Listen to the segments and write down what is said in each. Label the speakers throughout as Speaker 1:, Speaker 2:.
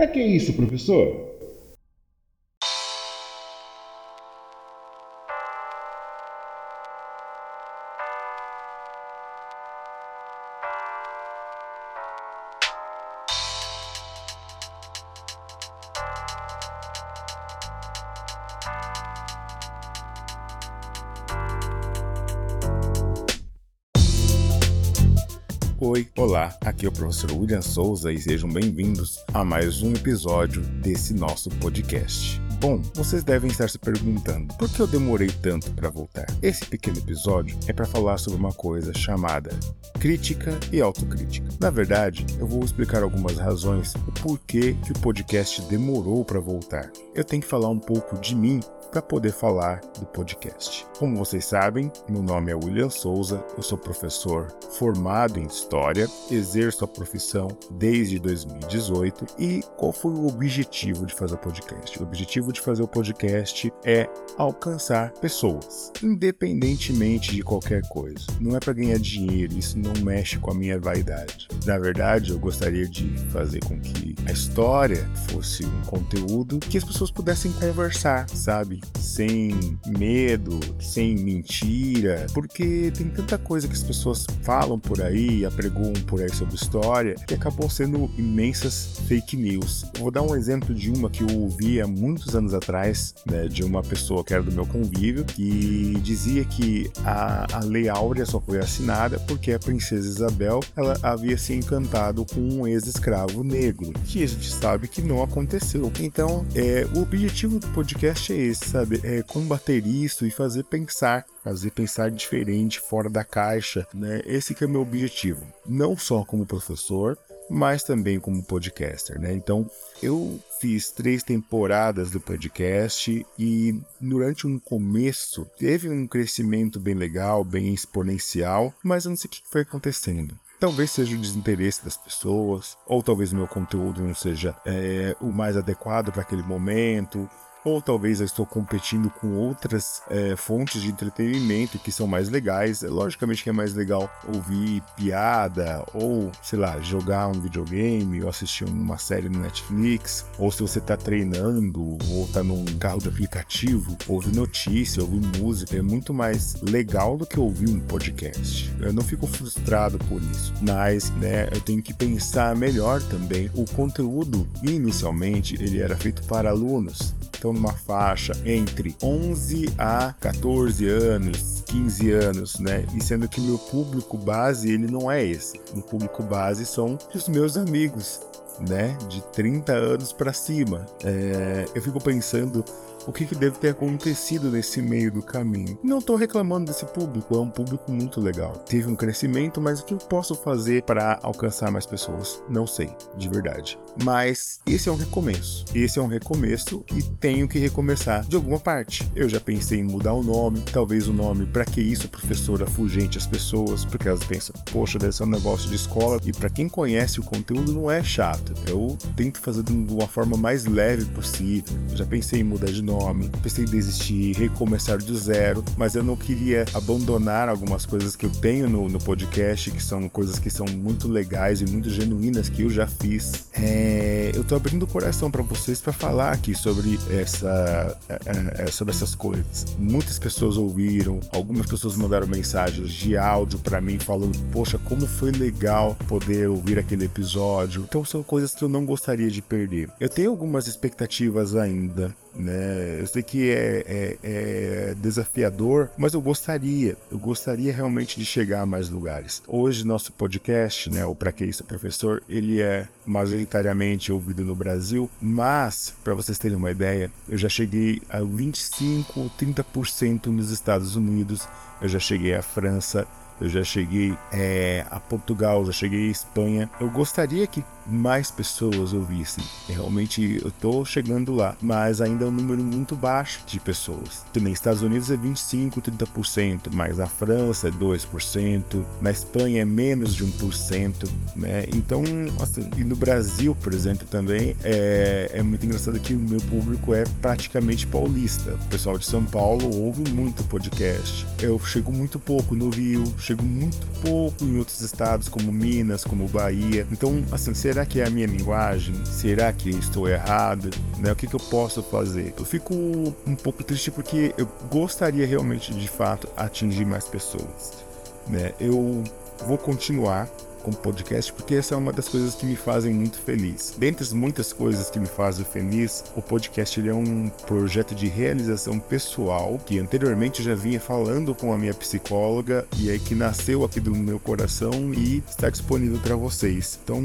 Speaker 1: Pra que isso, professor?
Speaker 2: Oi, olá, aqui é o professor William Souza e sejam bem-vindos a mais um episódio desse nosso podcast. Bom, vocês devem estar se perguntando por que eu demorei tanto para voltar. Esse pequeno episódio é para falar sobre uma coisa chamada crítica e autocrítica. Na verdade, eu vou explicar algumas razões o porquê que o podcast demorou para voltar. Eu tenho que falar um pouco de mim para poder falar do podcast. Como vocês sabem, meu nome é William Souza, eu sou professor formado em História, exerço a profissão desde 2018 e qual foi o objetivo de fazer o podcast? O objetivo de fazer o podcast é alcançar pessoas, independentemente de qualquer coisa. Não é para ganhar dinheiro, isso não mexe com a minha vaidade. Na verdade, eu gostaria de fazer com que a história fosse um conteúdo que as pessoas pudessem conversar, sabe? sem medo, sem mentira, porque tem tanta coisa que as pessoas falam por aí, apregoam por aí sobre história, que acabou sendo imensas fake news. Eu vou dar um exemplo de uma que eu ouvi há muitos anos atrás, né, de uma pessoa que era do meu convívio, que dizia que a, a Lei Áurea só foi assinada porque a princesa Isabel ela havia se encantado com um ex-escravo negro, que a gente sabe que não aconteceu. Então, é, o objetivo do podcast é esse, sabe? É combater isso e fazer pensar, fazer pensar diferente, fora da caixa, né? Esse que é o meu objetivo. Não só como professor, mas também como podcaster, né? Então, eu fiz três temporadas do podcast e durante um começo teve um crescimento bem legal, bem exponencial, mas eu não sei o que foi acontecendo. Talvez seja o desinteresse das pessoas, ou talvez o meu conteúdo não seja é, o mais adequado para aquele momento, ou talvez eu estou competindo com outras é, fontes de entretenimento que são mais legais. Logicamente que é mais legal ouvir piada, ou, sei lá, jogar um videogame, ou assistir uma série no Netflix, ou se você está treinando, ou está num carro de aplicativo, ouvir notícia, ouvir música, é muito mais legal do que ouvir um podcast. Eu não fico frustrado por isso, mas, né, eu tenho que pensar melhor também. O conteúdo, inicialmente, ele era feito para alunos, estão numa faixa entre 11 a 14 anos, 15 anos, né? E sendo que meu público base ele não é esse. O público base são os meus amigos, né? De 30 anos para cima. É, eu fico pensando o que, que deve ter acontecido nesse meio do caminho. Não estou reclamando desse público, é um público muito legal. Teve um crescimento, mas o que eu posso fazer para alcançar mais pessoas? Não sei, de verdade. Mas esse é um recomeço. Esse é um recomeço e tenho que recomeçar de alguma parte. Eu já pensei em mudar o nome, talvez o nome para que isso, professora, fugente as pessoas, porque elas pensam, poxa, deve ser um negócio de escola. E para quem conhece o conteúdo, não é chato. Eu tento fazer de uma forma mais leve possível. Já pensei em mudar de nome, pensei em desistir, recomeçar do zero, mas eu não queria abandonar algumas coisas que eu tenho no, no podcast, que são coisas que são muito legais e muito genuínas que eu já fiz. É, eu tô abrindo o coração para vocês para falar aqui sobre essa, é, é, sobre essas coisas. Muitas pessoas ouviram, algumas pessoas mandaram mensagens de áudio para mim falando: Poxa, como foi legal poder ouvir aquele episódio. Então são coisas que eu não gostaria de perder. Eu tenho algumas expectativas ainda né? Eu sei que é, é, é, desafiador, mas eu gostaria, eu gostaria realmente de chegar a mais lugares. Hoje nosso podcast, né, o Pra Que Isso Professor, ele é majoritariamente ouvido no Brasil, mas para vocês terem uma ideia, eu já cheguei a 25, 30% nos Estados Unidos, eu já cheguei à França, eu já cheguei é, a Portugal, já cheguei à Espanha. Eu gostaria que mais pessoas ouvissem. Realmente eu tô chegando lá, mas ainda é um número muito baixo de pessoas. Também Estados Unidos é 25, 30%, mas na França é 2%, na Espanha é menos de 1%, né? Então, assim, e no Brasil, por exemplo, também é, é muito engraçado que o meu público é praticamente paulista. O pessoal de São Paulo ouve muito podcast. Eu chego muito pouco no Rio, chego muito pouco em outros estados, como Minas, como Bahia. Então, assim, será que é a minha linguagem? Será que estou errado? Né? O que, que eu posso fazer? Eu fico um pouco triste porque eu gostaria realmente, de fato, atingir mais pessoas. Né? Eu vou continuar com podcast, porque essa é uma das coisas que me fazem muito feliz. Dentre as muitas coisas que me fazem feliz, o podcast é um projeto de realização pessoal que anteriormente já vinha falando com a minha psicóloga e aí que nasceu aqui do meu coração e está disponível para vocês. Então,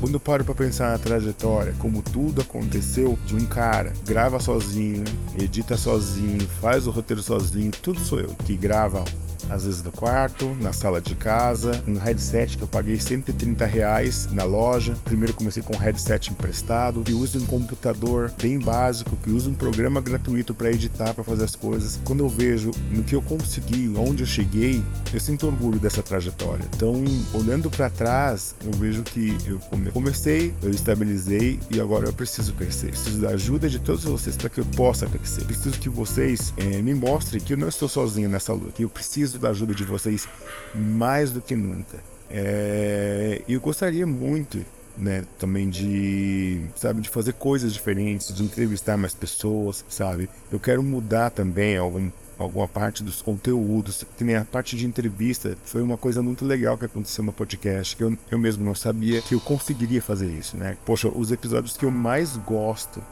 Speaker 2: quando eu paro para pensar na trajetória, como tudo aconteceu de um cara grava sozinho, edita sozinho, faz o roteiro sozinho, tudo sou eu que grava às vezes no quarto, na sala de casa, um headset que eu paguei 130 reais na loja. Primeiro comecei com um headset emprestado, que uso um computador bem básico, que uso um programa gratuito para editar, para fazer as coisas. Quando eu vejo no que eu consegui, onde eu cheguei, eu sinto orgulho dessa trajetória. Então, olhando para trás, eu vejo que eu comecei, eu estabilizei e agora eu preciso crescer. Preciso da ajuda de todos vocês para que eu possa crescer. Preciso que vocês é, me mostrem que eu não estou sozinho nessa luta, que eu preciso preciso da ajuda de vocês mais do que nunca. É, eu gostaria muito né, também de, sabe, de fazer coisas diferentes, de entrevistar mais pessoas, sabe? Eu quero mudar também algum, alguma parte dos conteúdos, que nem a parte de entrevista, foi uma coisa muito legal que aconteceu no podcast, que eu, eu mesmo não sabia que eu conseguiria fazer isso, né? Poxa, os episódios que eu mais gosto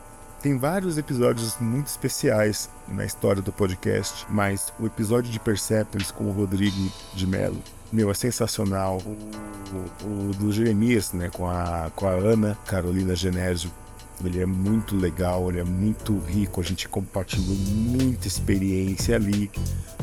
Speaker 2: tem vários episódios muito especiais na história do podcast, mas o episódio de Persepolis com o Rodrigo de Mello, meu, é sensacional. O, o, do Jeremias, né, com a, com a Ana Carolina Genésio, ele é muito legal, ele é muito rico, a gente compartilhou muita experiência ali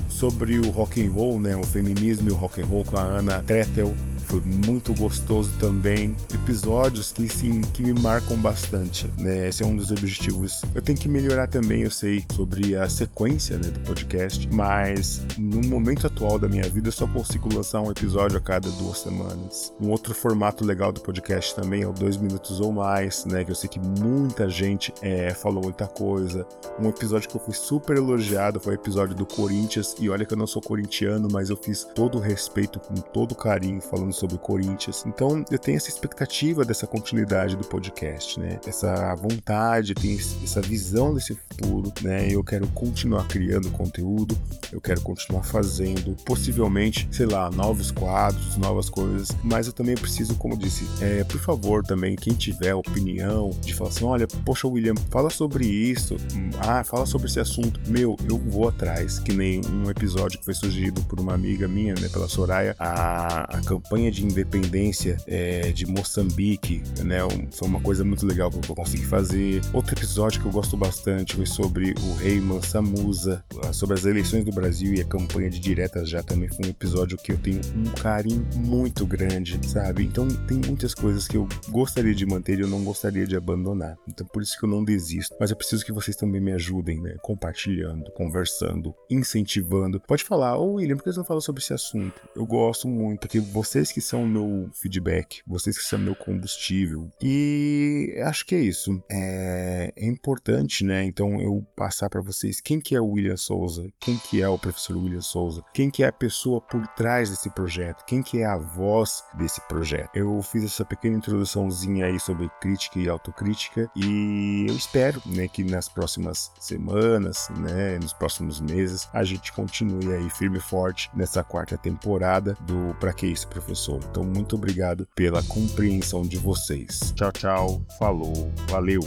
Speaker 2: sobre o rock and roll, né, o feminismo e o rock and roll com a Ana Tretel, foi muito gostoso também. Episódios que sim, que me marcam bastante, né? Esse é um dos objetivos. Eu tenho que melhorar também, eu sei, sobre a sequência né, do podcast, mas no momento atual da minha vida eu só consigo lançar um episódio a cada duas semanas. Um outro formato legal do podcast também é o dois minutos ou mais, né? Que eu sei que muita gente é, falou muita coisa. Um episódio que eu fui super elogiado foi o episódio do Corinthians, e olha que eu não sou corintiano, mas eu fiz todo o respeito, com todo carinho, falando sobre o Corinthians. Então eu tenho essa expectativa dessa continuidade do podcast, né? Essa vontade, tenho essa visão desse futuro, né? Eu quero continuar criando conteúdo, eu quero continuar fazendo, possivelmente, sei lá, novos quadros, novas coisas, mas eu também preciso, como disse, é, por favor, também, quem tiver opinião, de falar assim: olha, poxa, William, fala sobre isso, ah, fala sobre esse assunto. Meu, eu vou atrás, que nem um episódio que foi sugerido por uma amiga minha, né, pela Soraya, a, a campanha campanha de independência é, de Moçambique, né? foi uma coisa muito legal que eu consegui fazer. Outro episódio que eu gosto bastante foi sobre o rei Mansa Musa, sobre as eleições do Brasil e a campanha de diretas já também foi um episódio que eu tenho um carinho muito grande, sabe? Então tem muitas coisas que eu gostaria de manter e eu não gostaria de abandonar. Então por isso que eu não desisto. Mas eu preciso que vocês também me ajudem, né? Compartilhando, conversando, incentivando. Pode falar, ô William, por que você não fala sobre esse assunto? Eu gosto muito, porque vocês que que são meu feedback, vocês que são meu combustível. E acho que é isso. É, é importante, né? Então eu passar para vocês quem que é o William Souza, quem que é o professor William Souza, quem que é a pessoa por trás desse projeto, quem que é a voz desse projeto. Eu fiz essa pequena introduçãozinha aí sobre crítica e autocrítica e eu espero, né, que nas próximas semanas, né, nos próximos meses, a gente continue aí firme e forte nessa quarta temporada do Pra Que Isso, Professor? Então, muito obrigado pela compreensão de vocês. Tchau, tchau. Falou. Valeu.